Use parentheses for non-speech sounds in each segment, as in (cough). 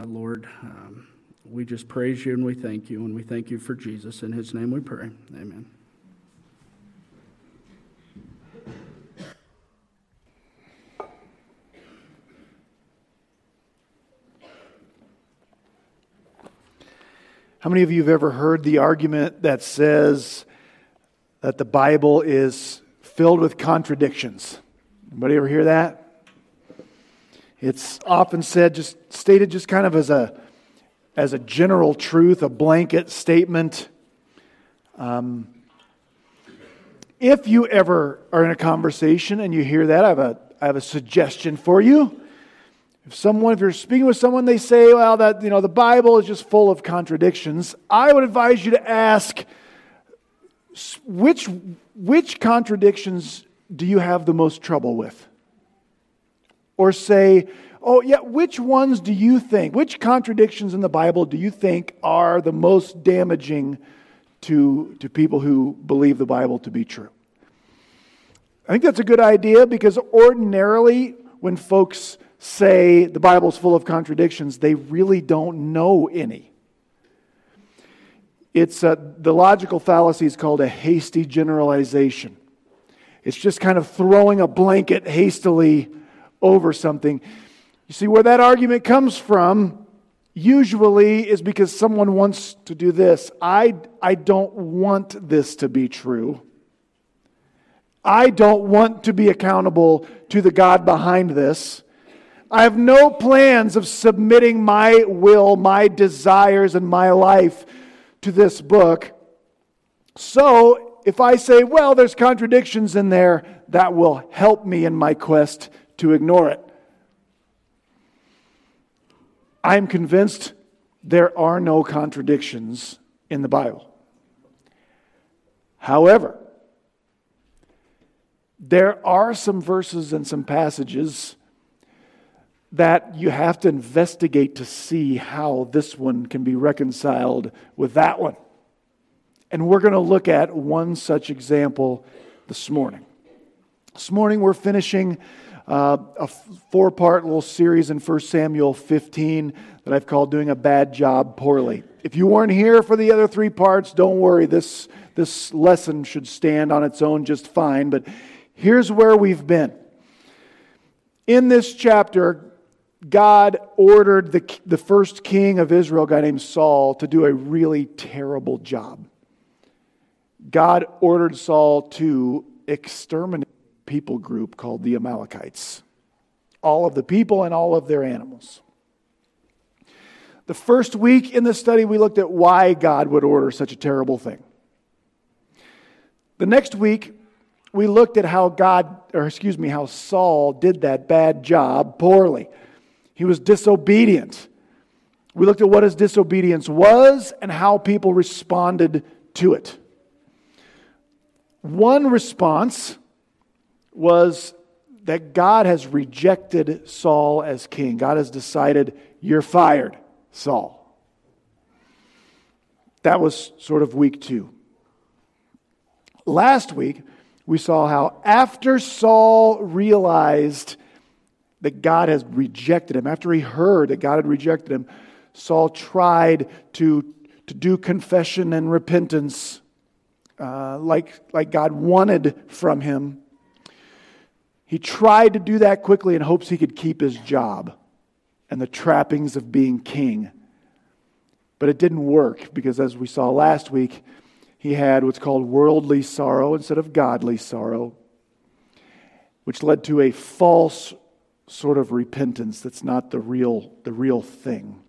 Uh, Lord, um, we just praise you and we thank you, and we thank you for Jesus. In his name we pray. Amen. How many of you have ever heard the argument that says that the Bible is filled with contradictions? Anybody ever hear that? It's often said, just stated just kind of as a, as a general truth, a blanket statement. Um, if you ever are in a conversation and you hear that, I have a, I have a suggestion for you. If someone, if you're speaking with someone, they say, well, that, you know, the Bible is just full of contradictions, I would advise you to ask, which, which contradictions do you have the most trouble with? Or say, oh, yeah, which ones do you think, which contradictions in the Bible do you think are the most damaging to, to people who believe the Bible to be true? I think that's a good idea because ordinarily, when folks say the Bible's full of contradictions, they really don't know any. It's a, the logical fallacy is called a hasty generalization. It's just kind of throwing a blanket hastily over something. You see, where that argument comes from usually is because someone wants to do this. I, I don't want this to be true. I don't want to be accountable to the God behind this. I have no plans of submitting my will, my desires, and my life to this book. So, if I say, well, there's contradictions in there, that will help me in my quest to ignore it. I'm convinced there are no contradictions in the Bible. However, there are some verses and some passages that you have to investigate to see how this one can be reconciled with that one. And we're going to look at one such example this morning. This morning, we're finishing uh, a four part little series in 1 Samuel 15 that I've called Doing a Bad Job Poorly. If you weren't here for the other three parts, don't worry. This, this lesson should stand on its own just fine. But here's where we've been. In this chapter, God ordered the, the first king of Israel, a guy named Saul, to do a really terrible job. God ordered Saul to exterminate people group called the Amalekites. All of the people and all of their animals. The first week in the study, we looked at why God would order such a terrible thing. The next week, we looked at how God, or excuse me, how Saul did that bad job poorly. He was disobedient. We looked at what his disobedience was and how people responded to it. One response was that God has rejected Saul as king. God has decided, you're fired, Saul. That was sort of week two. Last week, we saw how after Saul realized that God has rejected him, after he heard that God had rejected him, Saul tried to, to do confession and repentance uh, like, like God wanted from him. He tried to do that quickly in hopes he could keep his job and the trappings of being king. But it didn't work because, as we saw last week, he had what's called worldly sorrow instead of godly sorrow, which led to a false sort of repentance that's not the real, the real thing.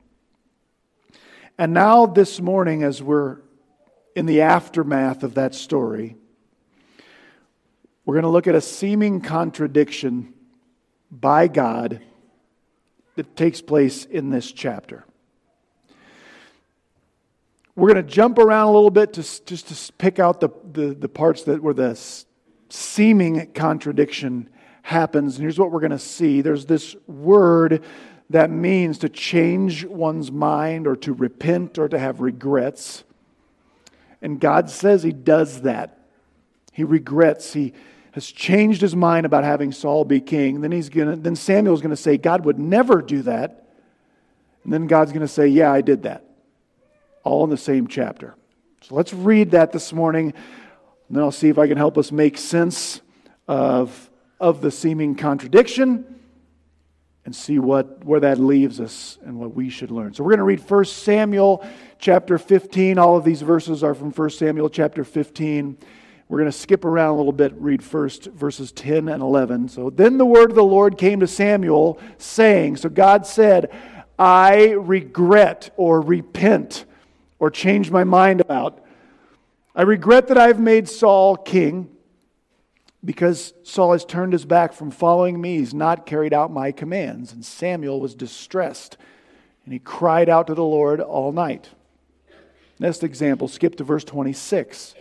And now, this morning, as we're in the aftermath of that story, we're going to look at a seeming contradiction by God that takes place in this chapter. We're going to jump around a little bit to, just to pick out the, the, the parts that were the seeming contradiction happens. And here's what we're going to see there's this word that means to change one's mind or to repent or to have regrets. And God says He does that. He regrets. He has changed his mind about having Saul be king, then, he's gonna, then Samuel's going to say God would never do that. And then God's going to say, Yeah, I did that. All in the same chapter. So let's read that this morning. And then I'll see if I can help us make sense of, of the seeming contradiction and see what, where that leaves us and what we should learn. So we're going to read 1 Samuel chapter 15. All of these verses are from 1 Samuel chapter 15. We're going to skip around a little bit, read first verses 10 and 11. So then the word of the Lord came to Samuel, saying, So God said, I regret or repent or change my mind about. I regret that I've made Saul king because Saul has turned his back from following me. He's not carried out my commands. And Samuel was distressed and he cried out to the Lord all night. Next example, skip to verse 26.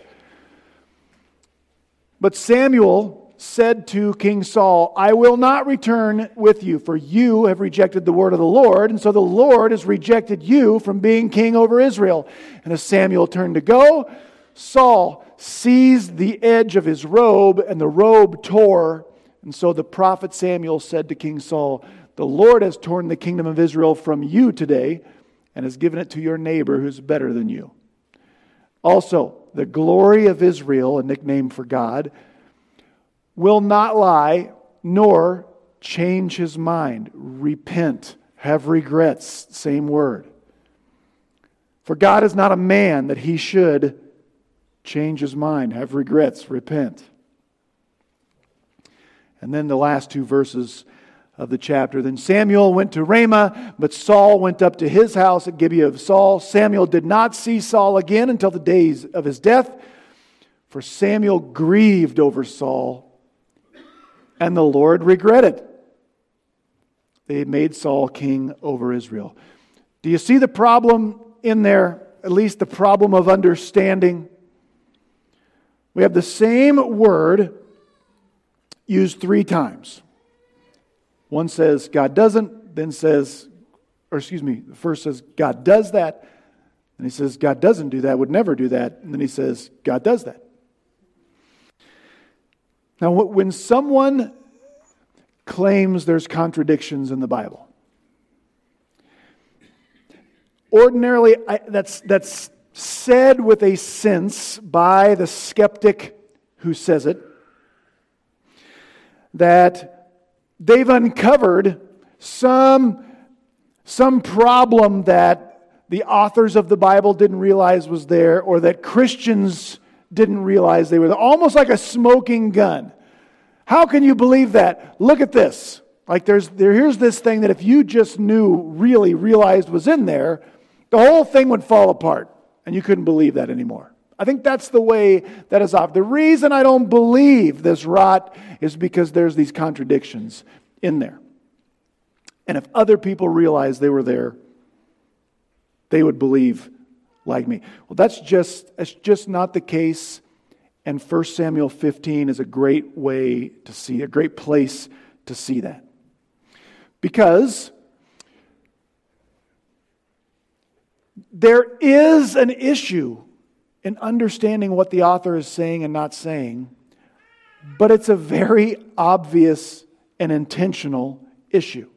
But Samuel said to King Saul, I will not return with you, for you have rejected the word of the Lord, and so the Lord has rejected you from being king over Israel. And as Samuel turned to go, Saul seized the edge of his robe, and the robe tore. And so the prophet Samuel said to King Saul, The Lord has torn the kingdom of Israel from you today and has given it to your neighbor who's better than you. Also, the glory of Israel, a nickname for God, will not lie nor change his mind, repent, have regrets, same word. For God is not a man that he should change his mind, have regrets, repent. And then the last two verses of the chapter. Then Samuel went to Ramah, but Saul went up to his house at Gibeah of Saul. Samuel did not see Saul again until the days of his death, for Samuel grieved over Saul, and the Lord regretted. They made Saul king over Israel. Do you see the problem in there? At least the problem of understanding. We have the same word used three times. One says God doesn't, then says, or excuse me, the first says God does that, and he says God doesn't do that, would never do that, and then he says God does that. Now, when someone claims there's contradictions in the Bible, ordinarily I, that's, that's said with a sense by the skeptic who says it that they've uncovered some, some problem that the authors of the Bible didn't realize was there or that Christians didn't realize they were there. Almost like a smoking gun. How can you believe that? Look at this. Like there's there, here's this thing that if you just knew, really realized was in there, the whole thing would fall apart and you couldn't believe that anymore. I think that's the way that is off. The reason I don't believe this rot is because there's these contradictions in there. And if other people realized they were there, they would believe like me. Well, that's just, that's just not the case. And 1 Samuel 15 is a great way to see, a great place to see that. Because there is an issue in understanding what the author is saying and not saying, but it's a very obvious and intentional issue.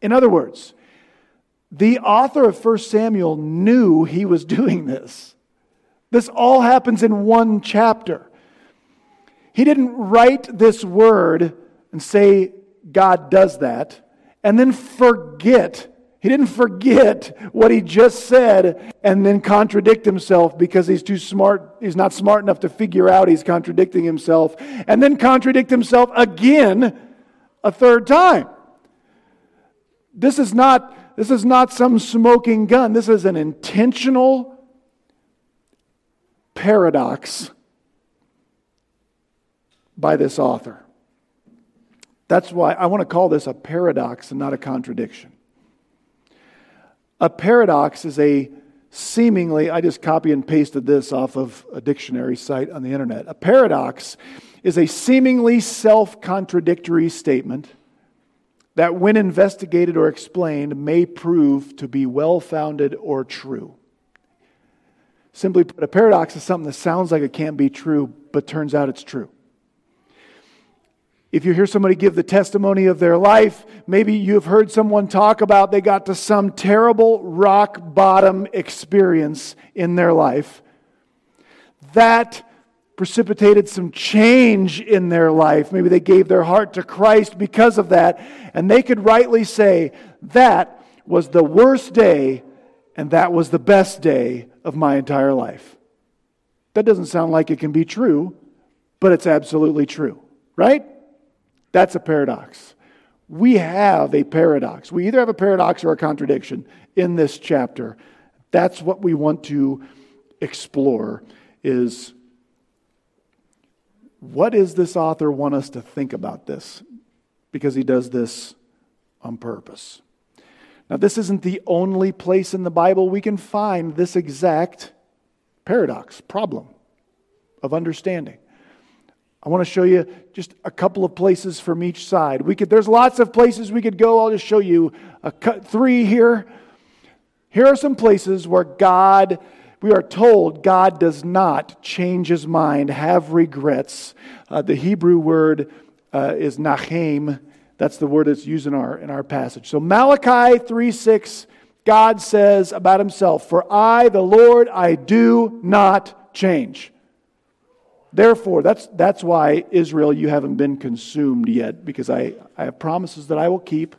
In other words, the author of 1 Samuel knew he was (laughs) doing this. This all happens in one chapter. He didn't write this word and say, God does that, and then forget he didn't forget what he just said and then contradict himself because he's too smart. He's not smart enough to figure out he's contradicting himself and then contradict himself again a third time. This is not, this is not some smoking gun. This is an intentional paradox by this author. That's why I want to call this a paradox and not a contradiction. A paradox is a seemingly, I just copy and pasted this off of a dictionary site on the internet. A paradox is a seemingly self contradictory statement that, when investigated or explained, may prove to be well founded or true. Simply put, a paradox is something that sounds like it can't be true, but turns out it's true. If you hear somebody give the testimony of their life, maybe you've heard someone talk about they got to some terrible rock bottom experience in their life. That precipitated some change in their life. Maybe they gave their heart to Christ because of that. And they could rightly say, That was the worst day, and that was the best day of my entire life. That doesn't sound like it can be true, but it's absolutely true, right? That's a paradox. We have a paradox. We either have a paradox or a contradiction in this chapter. That's what we want to explore is what does this author want us to think about this? Because he does this on purpose. Now, this isn't the only place in the Bible we can find this exact paradox, problem of understanding. I want to show you just a couple of places from each side. We could, there's lots of places we could go. I'll just show you a cut, three here. Here are some places where God, we are told God does not change his mind, have regrets. Uh, the Hebrew word uh, is nachem. That's the word that's used in our, in our passage. So Malachi 3 6, God says about himself, For I, the Lord, I do not change. Therefore, that's, that's why, Israel, you haven't been consumed yet, because I, I have promises that I will keep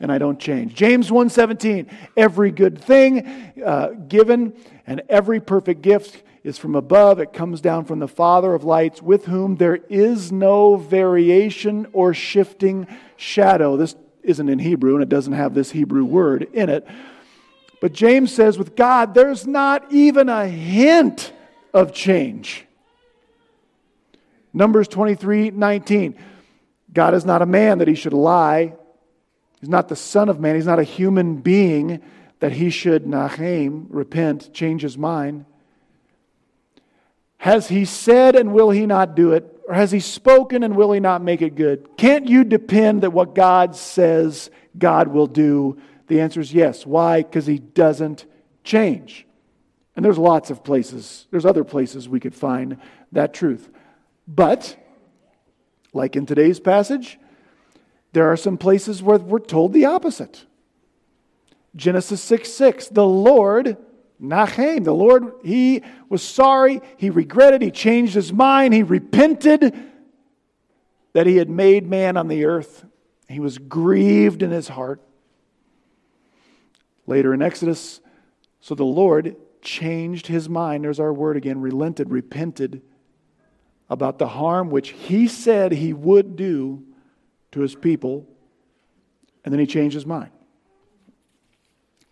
and I don't change. James 1.17, every good thing uh, given and every perfect gift is from above. It comes down from the Father of lights, with whom there is no variation or shifting shadow. This isn't in Hebrew, and it doesn't have this Hebrew word in it. But James says, with God, there's not even a hint of change. Numbers 23 19. God is not a man that he should lie. He's not the Son of Man. He's not a human being that he should, nachem, repent, change his mind. Has he said and will he not do it? Or has he spoken and will he not make it good? Can't you depend that what God says God will do? The answer is yes. Why? Because he doesn't change. And there's lots of places, there's other places we could find that truth. But, like in today's passage, there are some places where we're told the opposite. Genesis 6 6, the Lord, Nachem, the Lord, he was sorry, he regretted, he changed his mind, he repented that he had made man on the earth. He was grieved in his heart. Later in Exodus, so the Lord changed his mind. There's our word again relented, repented about the harm which he said he would do to his people, and then he changed his mind.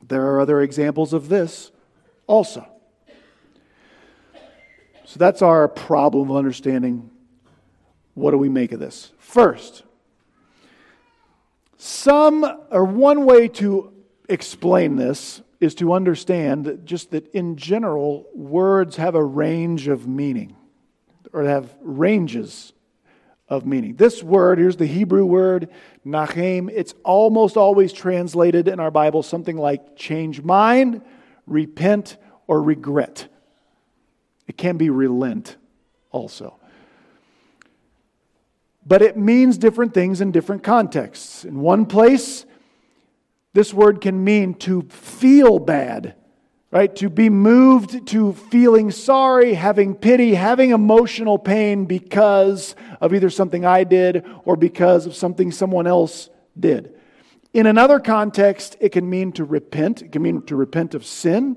There are other examples of this also. So that's our problem of understanding what do we make of this. First, some or one way to explain this is to understand just that in general, words have a range of meaning or have ranges of meaning. This word, here's the Hebrew word, nachem, it's almost always translated in our Bible something like change mind, repent, or regret. It can be relent also. But it means different things in different contexts. In one place, this word can mean to feel bad right? To be moved to feeling sorry, having pity, having emotional pain because of either something I did or because of something someone else did. In another context, it can mean to repent. It can mean to repent of sin.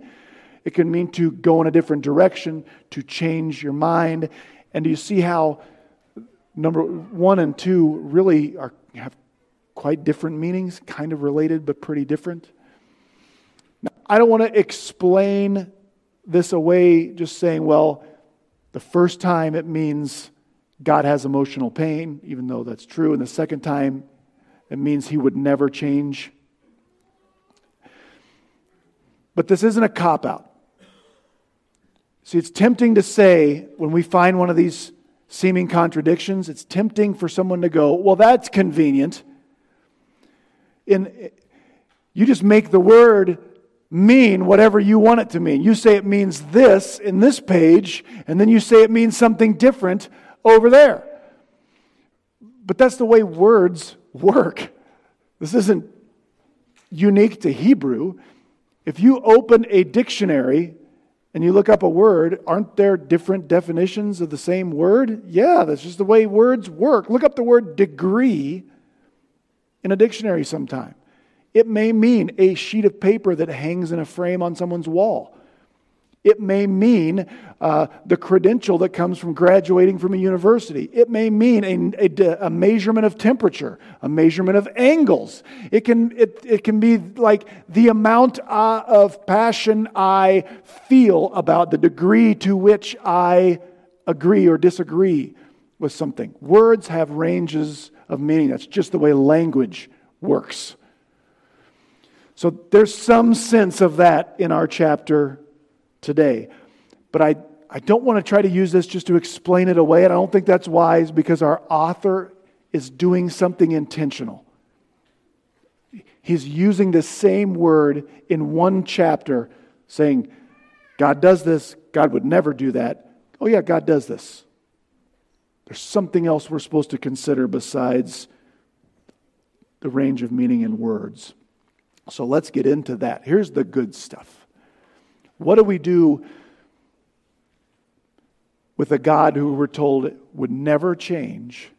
It can mean to go in a different direction, to change your mind. And do you see how number one and two really are, have quite different meanings, kind of related, but pretty different? I don't want to explain this away just saying, well, the first time it means God has emotional pain, even though that's true, and the second time it means he would never change. But this isn't a cop out. See, it's tempting to say when we find one of these seeming contradictions, it's tempting for someone to go, well, that's convenient. In, you just make the word mean whatever you want it to mean. You say it means this in this page, and then you say it means something different over there. But that's the way words work. This isn't unique to Hebrew. If you open a dictionary and you look up a word, aren't there different definitions of the same word? Yeah, that's just the way words work. Look up the word degree in a dictionary sometime. It may mean a sheet of paper that hangs in a frame on someone's wall. It may mean uh, the credential that comes from graduating from a university. It may mean a, a, a, measurement of temperature, a measurement of angles. It can, it, it can be like the amount uh, of passion I feel about the degree to which I agree or disagree with something. Words have ranges of meaning. That's just the way language works. So there's some sense of that in our chapter today. But I, I don't want to try to use this just to explain it away, and I don't think that's wise because our author is doing something intentional. He's using the same word in one chapter, saying, God does this, God would never do that. Oh, yeah, God does this. There's something else we're supposed to consider besides the range of meaning in words. So let's get into that. Here's the good stuff. What do we do with a God who we're told would never change?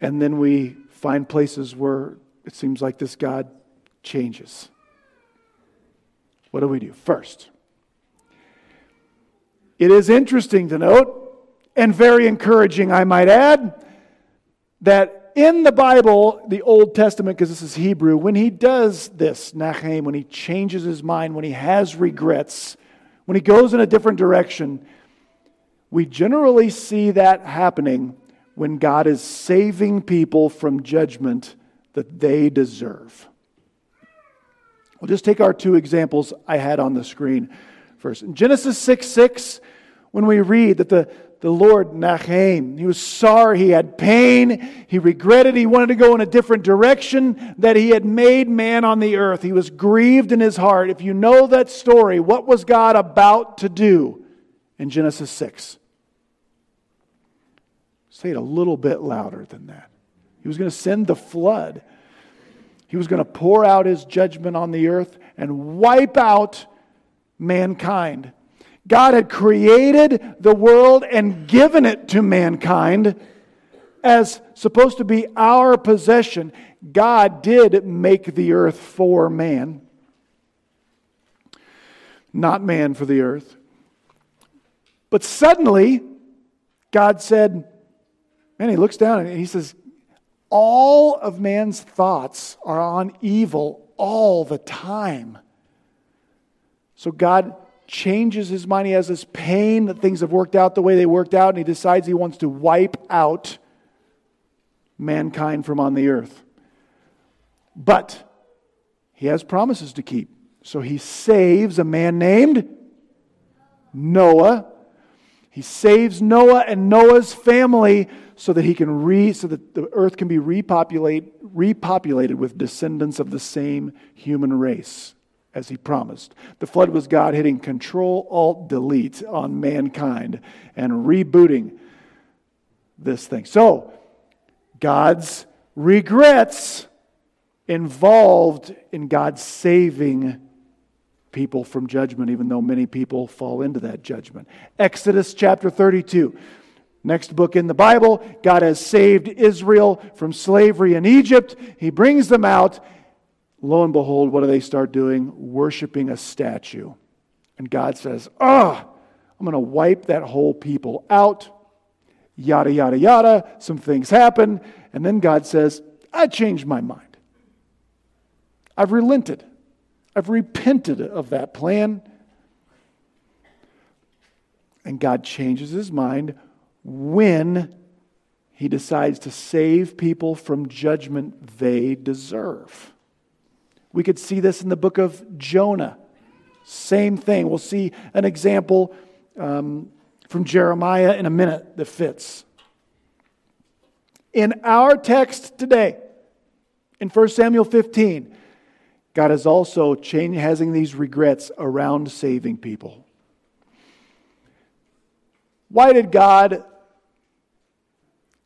And then we find places where it seems like this God changes. What do we do? First, it is interesting to note, and very encouraging, I might add, that in the Bible, the Old Testament, because this is Hebrew, when he does this, Nachem, when he changes his mind, when he has regrets, when he goes in a different direction, we generally see that happening when God is saving people from judgment that they deserve. We'll just take our two examples I had on the screen first. In Genesis 6 6, when we read that the the Lord Nachem. He was sorry, he had pain, he regretted, he wanted to go in a different direction, that he had made man on the earth. He was grieved in his heart. If you know that story, what was God about to do in Genesis 6? Say it a little bit louder than that. He was going to send the flood. He was going to pour out his judgment on the earth and wipe out mankind. God had created the world and given it to mankind as supposed to be our possession. God did make the earth for man, not man for the earth. But suddenly, God said, Man, he looks down and he says, All of man's thoughts are on evil all the time. So God changes his mind. He has this pain that things have worked out the way they worked out, and he decides he wants to wipe out mankind from on the earth. But he has promises to keep. So he saves a man named Noah. He saves Noah and Noah's family so that he can re, so that the earth can be repopulate, repopulated with descendants of the same human race as he promised. The flood was God hitting Control Alt Delete on mankind and rebooting this thing. So, God's regrets involved in God saving people from judgment, even though many people fall into that judgment. Exodus chapter 32. Next book in the Bible, God has saved Israel from slavery in Egypt. He brings them out lo and behold, what do they start doing? Worshiping a statue. And God says, Ah, I'm going to wipe that whole people out. Yada, yada, yada. Some things happen. And then God says, I changed my mind. I've relented. I've repented of that plan. And God changes his mind when he decides to save people from judgment they deserve. We could see this in the book of Jonah. Same thing. We'll see an example um, from Jeremiah in a minute that fits. In our text today, in 1 Samuel 15, God is also changing, having these regrets around saving people. Why did God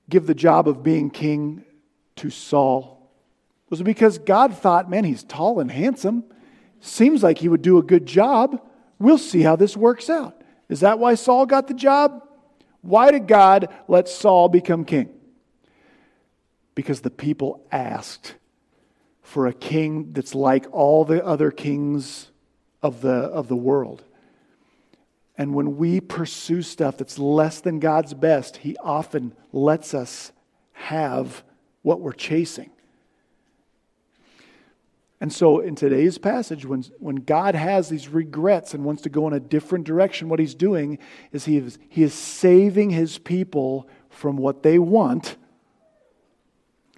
give the job of being king to Saul? Was because God thought, man, he's tall and handsome? Seems like he would do a good job. We'll see how this works out. Is that why Saul got the job? Why did God let Saul become king? Because the people asked for a king that's like all the other kings of the, of the world. And when we pursue stuff that's less than God's best, He often lets us have what we're chasing. And so, in today's passage, when, when God has these regrets and wants to go in a different direction, what He's doing is He is, he is saving His people from what they want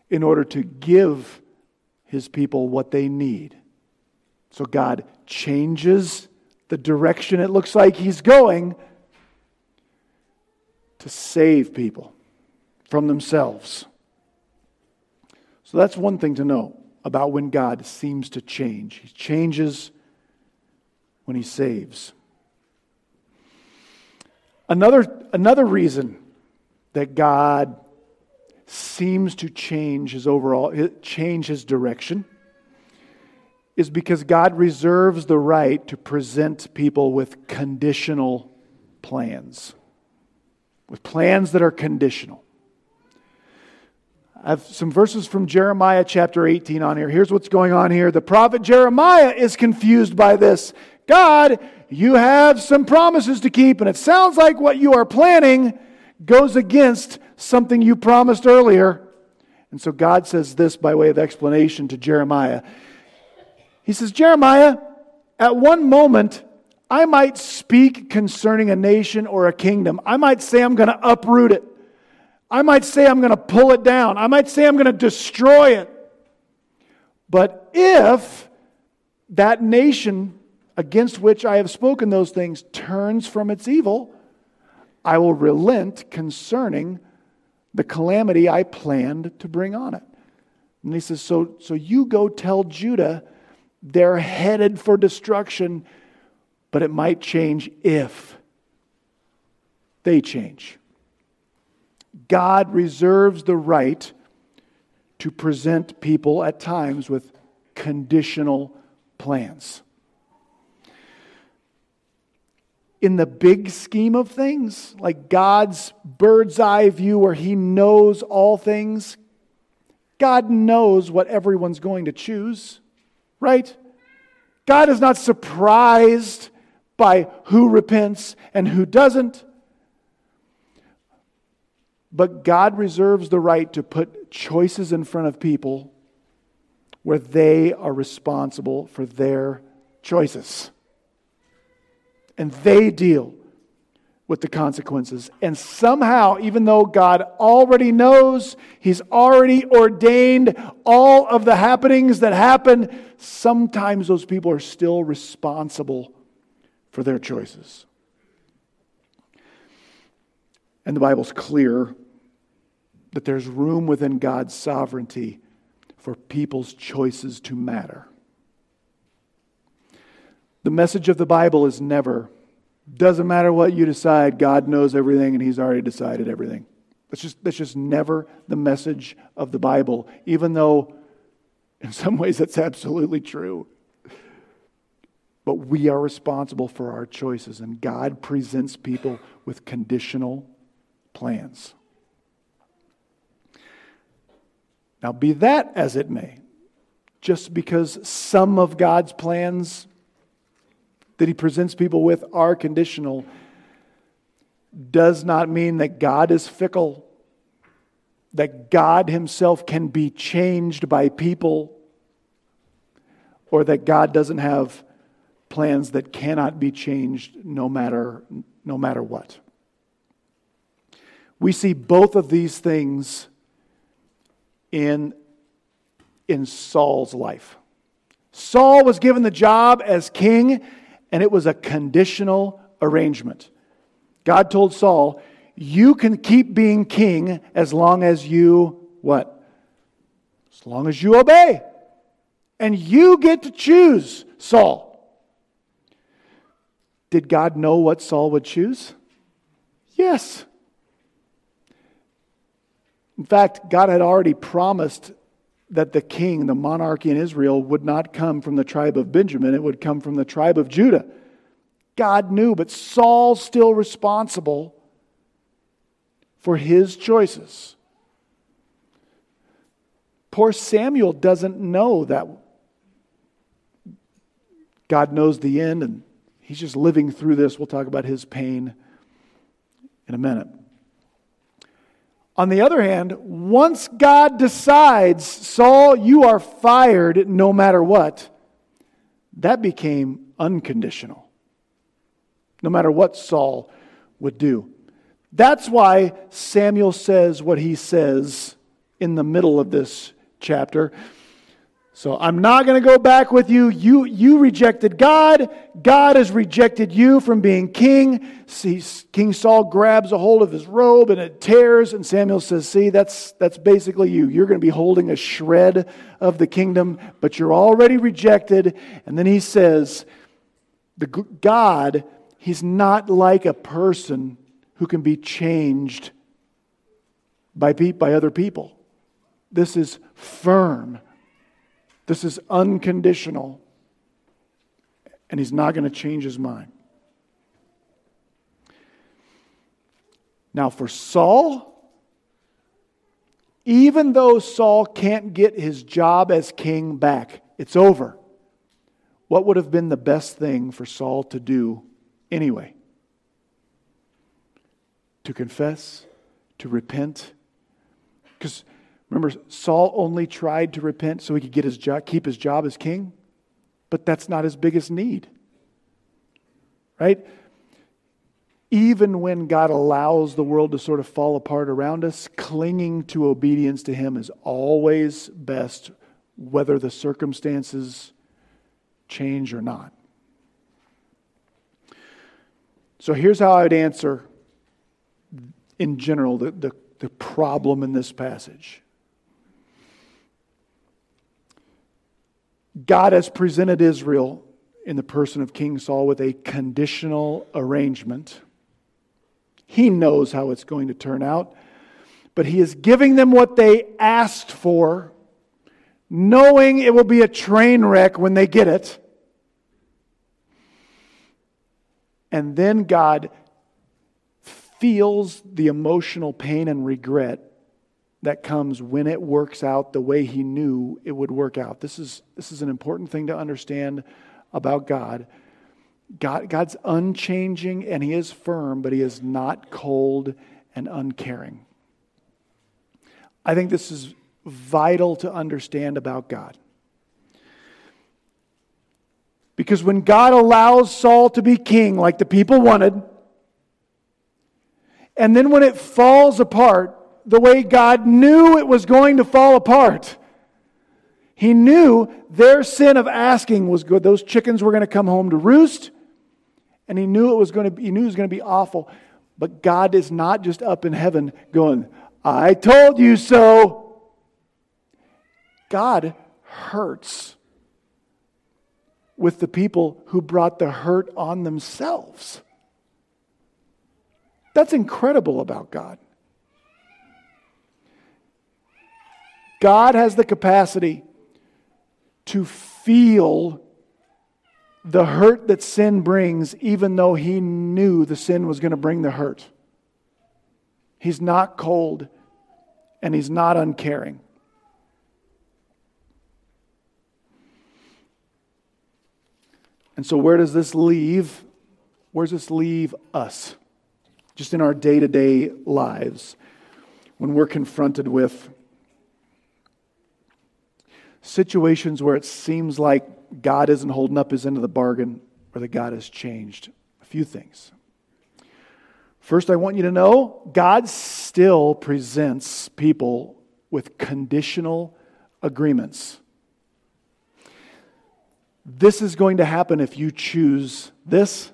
in order to give His people what they need. So, God changes the direction it looks like He's going to save people from themselves. So, that's one thing to know about when God seems to change. He changes when he saves. Another, another reason that God seems to change his overall change his direction is because God reserves the right to present people with conditional plans. With plans that are conditional. I have some verses from Jeremiah chapter 18 on here. Here's what's going on here. The prophet Jeremiah is confused by this. God, you have some promises to keep, and it sounds like what you are planning goes against something you promised earlier. And so God says this by way of explanation to Jeremiah. He says, Jeremiah, at one moment, I might speak concerning a nation or a kingdom. I might say I'm going to uproot it. I might say I'm going to pull it down. I might say I'm going to destroy it. But if that nation against which I have spoken those things turns from its evil, I will relent concerning the calamity I planned to bring on it. And he says, So, so you go tell Judah they're headed for destruction, but it might change if they change. God reserves the right to present people at times with conditional plans. In the big scheme of things, like God's bird's eye view where He knows all things, God knows what everyone's going to choose, right? God is not surprised by who repents and who doesn't. But God reserves the right to put choices in front of people where they are responsible for their choices. And they deal with the consequences. And somehow, even though God already knows, He's already ordained all of the happenings that happen, sometimes those people are still responsible for their choices. And the Bible's clear that there's room within God's sovereignty for people's choices to matter. The message of the Bible is never, doesn't matter what you decide, God knows everything and He's already decided everything. That's just, that's just never the message of the Bible, even though in (laughs) some ways that's absolutely true. But we are responsible for our choices, and God presents people with conditional plans. Now, be that as it may, just because some of God's plans that He presents people with are conditional does not mean that God is fickle, that God Himself can be changed by people, or that God doesn't have plans that cannot be changed no matter, no matter what. We see both of these things in, in Saul's life. Saul was given the job as king, and it was a conditional arrangement. God told Saul, You can keep being king as long as you, what? As long as you obey. And you get to choose Saul. Did God know what Saul would choose? Yes. In fact, God had already promised that the king, the monarchy in Israel, would not come from the tribe of Benjamin, it would come from the tribe of Judah. God knew, but Saul's still responsible for his choices. Poor Samuel doesn't know that God knows the end, and he's just living through this. We'll talk about his pain in a minute. On the other hand, once God decides, Saul, you are fired no matter what, that became unconditional. No matter what Saul would do. That's why Samuel says what he says in the middle of this chapter. So I'm not going to go back with you. You, you rejected God. God has rejected you from being king. See, king Saul grabs a hold of his robe and it tears. And Samuel says, See, that's, that's basically you. You're going to be holding a shred of the kingdom, but you're already rejected. And then he says, the God, he's not like a person who can be changed by, by other people. This is firm this is unconditional. And he's not going to change his mind. Now, for Saul, even though Saul can't get his job as king back, it's over. What would have been the best thing for Saul to do anyway? To confess, to repent. Because Remember, Saul only tried to repent so he could get his job, keep his job as king, but that's not his biggest need. Right? Even when God allows the world to sort of fall apart around us, clinging to obedience to him is always best, whether the circumstances change or not. So here's how I would answer, in general, the, the, the problem in this passage. God has presented Israel in the person of King Saul with a conditional arrangement. He knows how it's going to turn out, but he is giving them what they asked for, knowing it will be a train wreck when they get it. And then God feels the emotional pain and regret that comes when it works out the way he knew it would work out. This is, this is an important thing to understand about God. God. God's unchanging and he is firm, but he is not cold and uncaring. I think this is vital to understand about God. Because when God allows Saul to be king, like the people wanted, and then when it falls apart, the way God knew it was going to fall apart. He knew their sin of asking was good. Those chickens were going to come home to roost, and he knew it was going to be, he knew it was going to be awful. But God is not just up in heaven going, I told you so. God hurts with the people who brought the hurt on themselves. That's incredible about God. God has the capacity to feel the hurt that sin brings, even though he knew the sin was going to bring the hurt. He's not cold and he's not uncaring. And so, where does this leave? Where does this leave us? Just in our day to day lives, when we're confronted with situations where it seems like God isn't holding up his end of the bargain or that God has changed. A few things. First, I want you to know God still presents people with conditional agreements. This is going to happen if you choose this.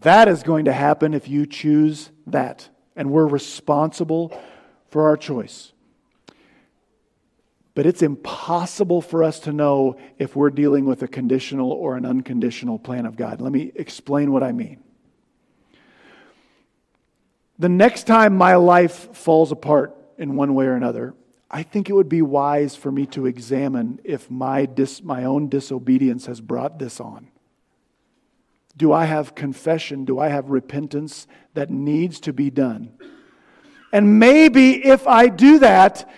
That is going to happen if you choose that. And we're responsible for our choice. But it's impossible for us to know if we're dealing with a conditional or an unconditional plan of God. Let me explain what I mean. The next time my life falls apart in one way or another, I think it would be wise for me to examine if my, dis, my own disobedience has brought this on. Do I have confession? Do I have repentance that needs to be done? And maybe if I do that,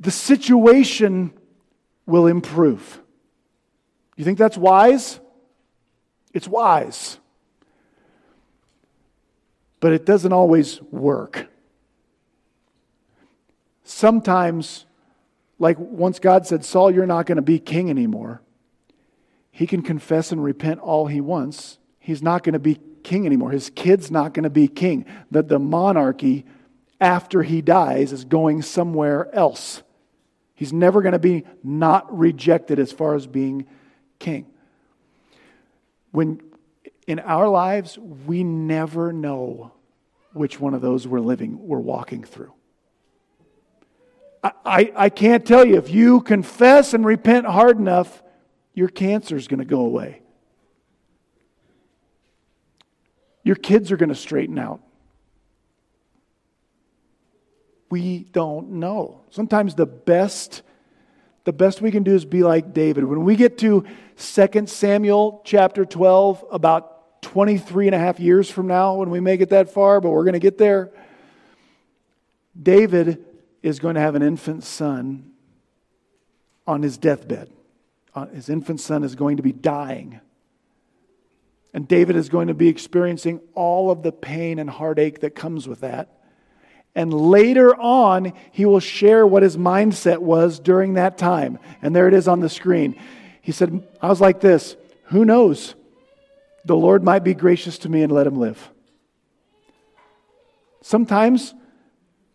the situation will improve. You think that's wise? It's wise. But it doesn't always work. Sometimes, like once God said, Saul, you're not going to be king anymore, he can confess and repent all he wants. He's not going to be king anymore. His kid's not going to be king. That the monarchy, after he dies, is going somewhere else. He's never going to be not rejected as far as being king. When in our lives, we never know which one of those we're living, we're walking through. I, I, I can't tell you if you confess and repent hard enough, your cancer is going to go away. Your kids are going to straighten out. We don't know. Sometimes the best the best we can do is be like David. When we get to 2 Samuel chapter 12 about 23 and a half years from now when we make it that far, but we're going to get there. David is going to have an infant son on his deathbed. Uh, his infant son is going to be dying. And David is going to be experiencing all of the pain and heartache that comes with that. And later on, he will share what his mindset was during that time. And there it is on the screen. He said, I was like this Who knows? The Lord might be gracious to me and let him live. Sometimes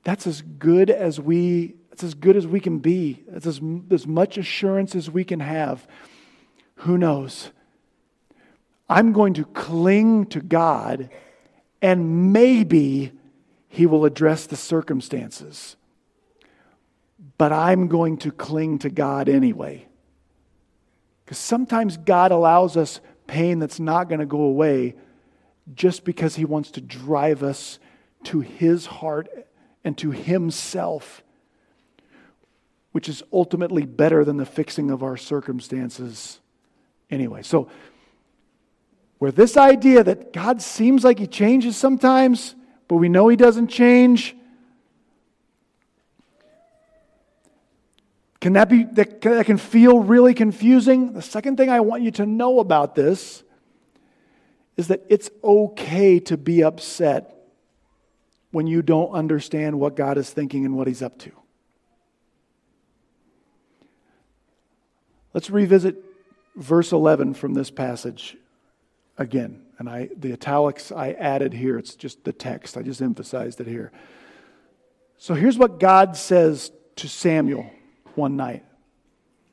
that's as good as we it's as good as we can be. It's as, as much assurance as we can have. Who knows? I'm going to cling to God, and maybe He will address the circumstances. But I'm going to cling to God anyway. Because sometimes God allows us pain that's not going to go away just because He wants to drive us to His heart and to Himself which is ultimately better than the fixing of our circumstances anyway. So, where this idea that God seems like He changes sometimes, but we know He doesn't change, can that be that, can feel really confusing? The second thing I want you to know about this is that it's okay to be upset when you don't understand what God is thinking and what He's up to. Let's revisit verse 11 from this passage again. And I, the italics I added here, it's just the text. I just emphasized it here. So here's what God says to Samuel one night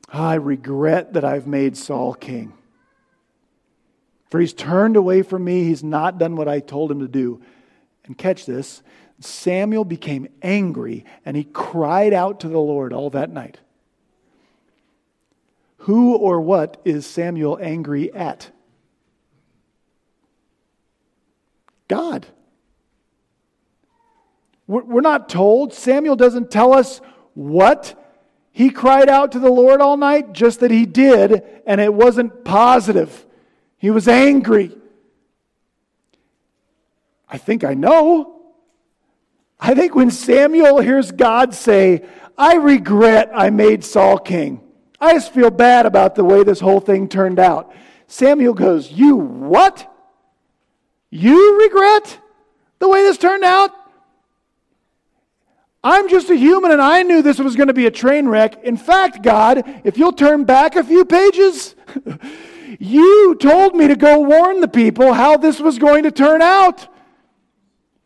I regret that I've made Saul king. For he's turned away from me, he's not done what I told him to do. And catch this Samuel became angry and he cried out to the Lord all that night. Who or what is Samuel angry at? God. We're not told. Samuel doesn't tell us what he cried out to the Lord all night, just that he did, and it wasn't positive. He was angry. I think I know. I think when Samuel hears God say, I regret I made Saul king, I just feel bad about the way this whole thing turned out. Samuel goes, You what? You regret the way this turned out? I'm just a human and I knew this was going to be a train wreck. In fact, God, if you'll turn back a few pages, (laughs) you told me to go warn the people how this was going to turn out.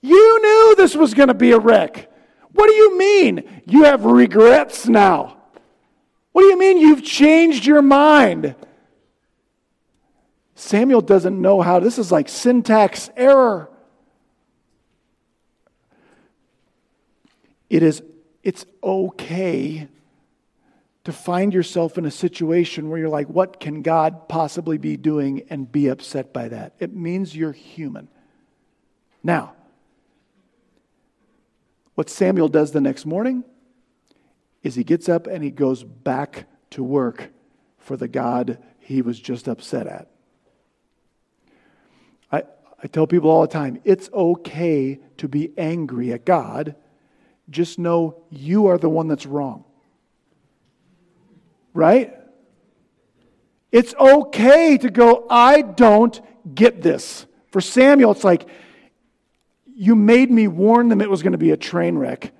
You knew this was going to be a wreck. What do you mean you have regrets now? What do you mean you've changed your mind? Samuel doesn't know how. This is like syntax error. It is it's okay to find yourself in a situation where you're like, what can God possibly be doing and be upset by that? It means you're human. Now, What Samuel does the next morning is he gets up and he goes back to work for the God he was just upset at. I, tell people all the time it's okay to be angry at God. Just know you are the one that's wrong. Right? It's okay to go, I don't get this. For Samuel, it's like, you made me warn them it was going to be a train wreck.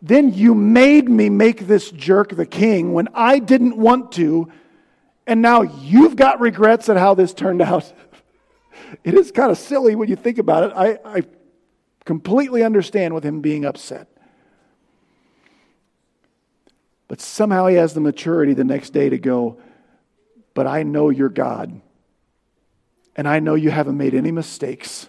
Then you made me make this jerk the king when I didn't want to. And now you've got regrets at how this turned out. (laughs) it is kind of silly when you think about it. I, I completely understand with him being upset. But somehow he has the maturity the next day to go, But I know you're God. And I know you haven't made any mistakes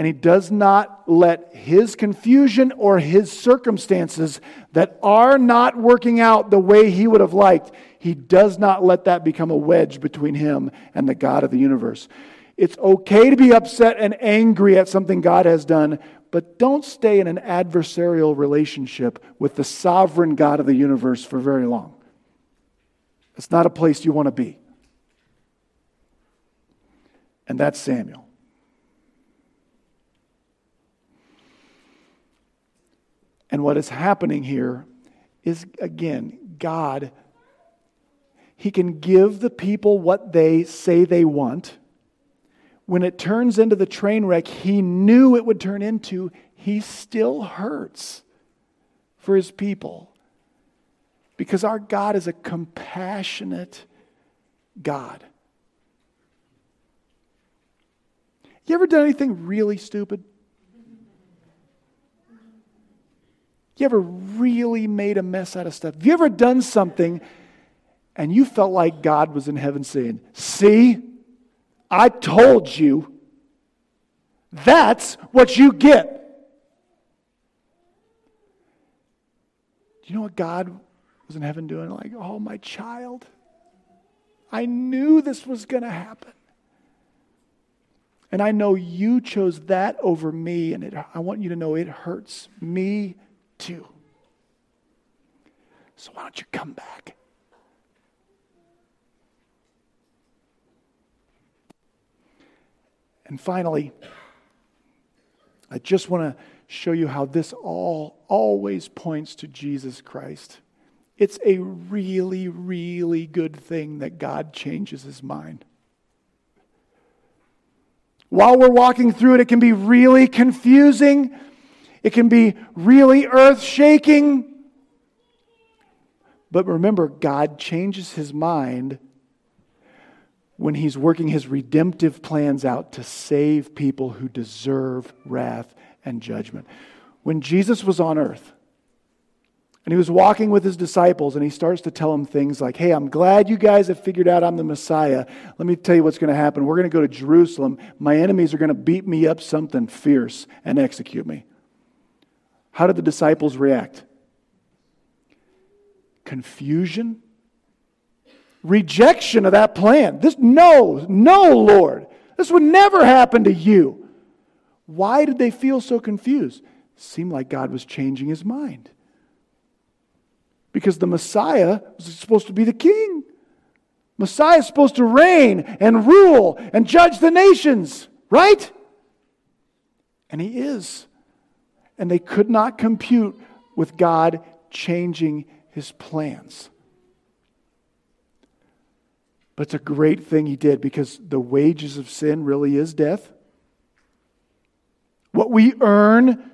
and he does not let his confusion or his circumstances that are not working out the way he would have liked, he does not let that become a wedge between him and the God of the universe. It's okay to be upset and angry at something God has done, but don't stay in an adversarial relationship with the sovereign God of the universe for very long. It's not a place you want to be. And that's Samuel. And what is happening here is, again, God, He can give the people what they say they want. When it turns into the train wreck He knew it would turn into, He still hurts for His people. Because our God is a compassionate God. You ever done anything really stupid? You ever really made a mess out of stuff? Have you ever done something and you felt like God was in heaven saying, See, I told you. That's what you get. Do you know what God was in heaven doing? Like, oh, my child, I knew this was going to happen. And I know you chose that over me, and it, I want you to know it hurts me too. So why don't you come back? And finally, I just want to show you how this all always points to Jesus Christ. It's a really, really good thing that God changes his mind. While we're walking through it, it can be really confusing it can be really earth shaking. But remember, God changes his mind when he's working his redemptive plans out to save people who deserve wrath and judgment. When Jesus was on earth, and he was walking with his disciples, and he starts to tell them things like, Hey, I'm glad you guys have figured out I'm the Messiah. Let me tell you what's going to happen. We're going to go to Jerusalem. My enemies are going to beat me up something fierce and execute me. How did the disciples react? Confusion, rejection of that plan. This no, no, Lord. This would never happen to you. Why did they feel so confused? seemed like God was changing his mind. Because the Messiah was supposed to be the king. Messiah is supposed to reign and rule and judge the nations, right? And he is and they could not compute with God changing his plans. But it's a great thing he did because the wages of sin really is death. What we earn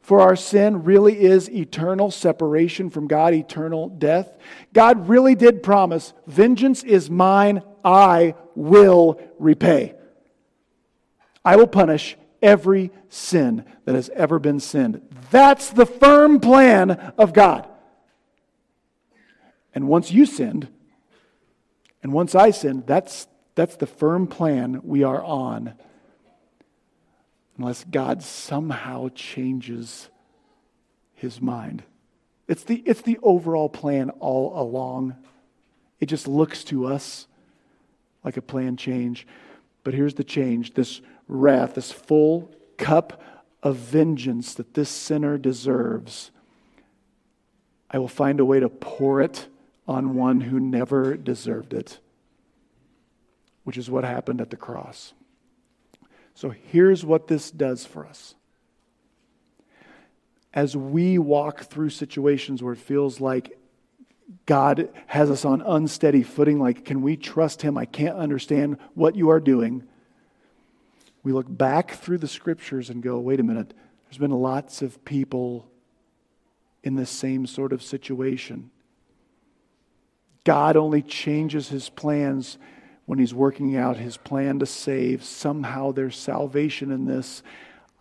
for our sin really is eternal separation from God, eternal death. God really did promise, Vengeance is mine, I will repay. I will punish every sin that has ever been sinned. That's the firm plan of God. And once you sinned, and once I sinned, that's, that's the firm plan we are on. Unless God somehow changes his mind. It's the, it's the overall plan all along. It just looks to us like a plan change. But here's the change this wrath, this full cup of vengeance that this sinner deserves, I will find a way to pour it on one who never deserved it, which is what happened at the cross. So here's what this does for us. As we walk through situations where it feels like God has us on unsteady footing, like, can we trust Him? I can't understand what you are doing. We look back through the scriptures and go, wait a minute, there's been lots of people in the same sort of situation. God only changes his plans when he's working out his plan to save. Somehow there's salvation in this.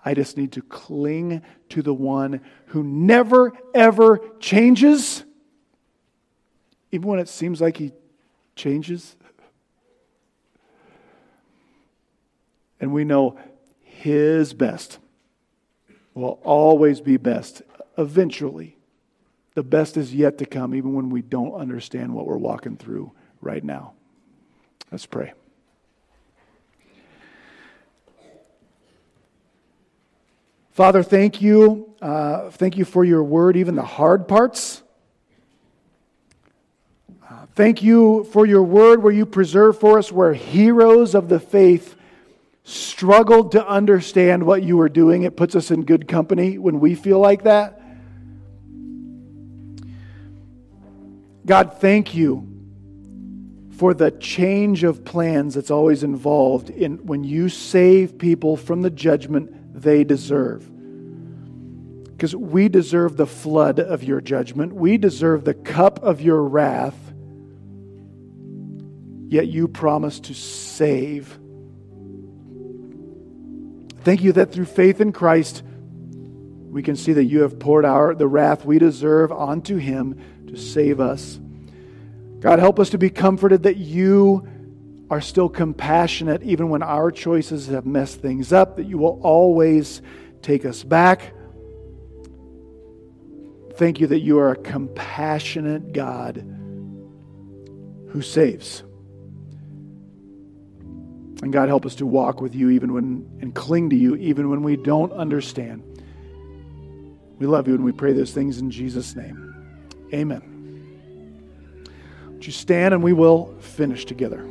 I just need to cling to the one who never, ever changes, even when it seems like he changes. And we know his best will always be best eventually. The best is yet to come, even when we don't understand what we're walking through right now. Let's pray. Father, thank you. Uh, thank you for your word, even the hard parts. Uh, thank you for your word where you preserve for us where heroes of the faith struggled to understand what you were doing. It puts us in good company when we feel like that. God, thank you for the change of plans that's always involved in when you save people from the judgment they deserve. Because we deserve the flood of your judgment, we deserve the cup of your wrath, yet you promise to save. Thank you that through faith in Christ, we can see that you have poured out the wrath we deserve onto him to save us. God, help us to be comforted that you are still compassionate even when our choices have messed things up, that you will always take us back. Thank you that you are a compassionate God who saves. And God, help us to walk with you even when and cling to you even when we don't understand. We love you and we pray those things in Jesus' name. Amen. Would you stand and we will finish together?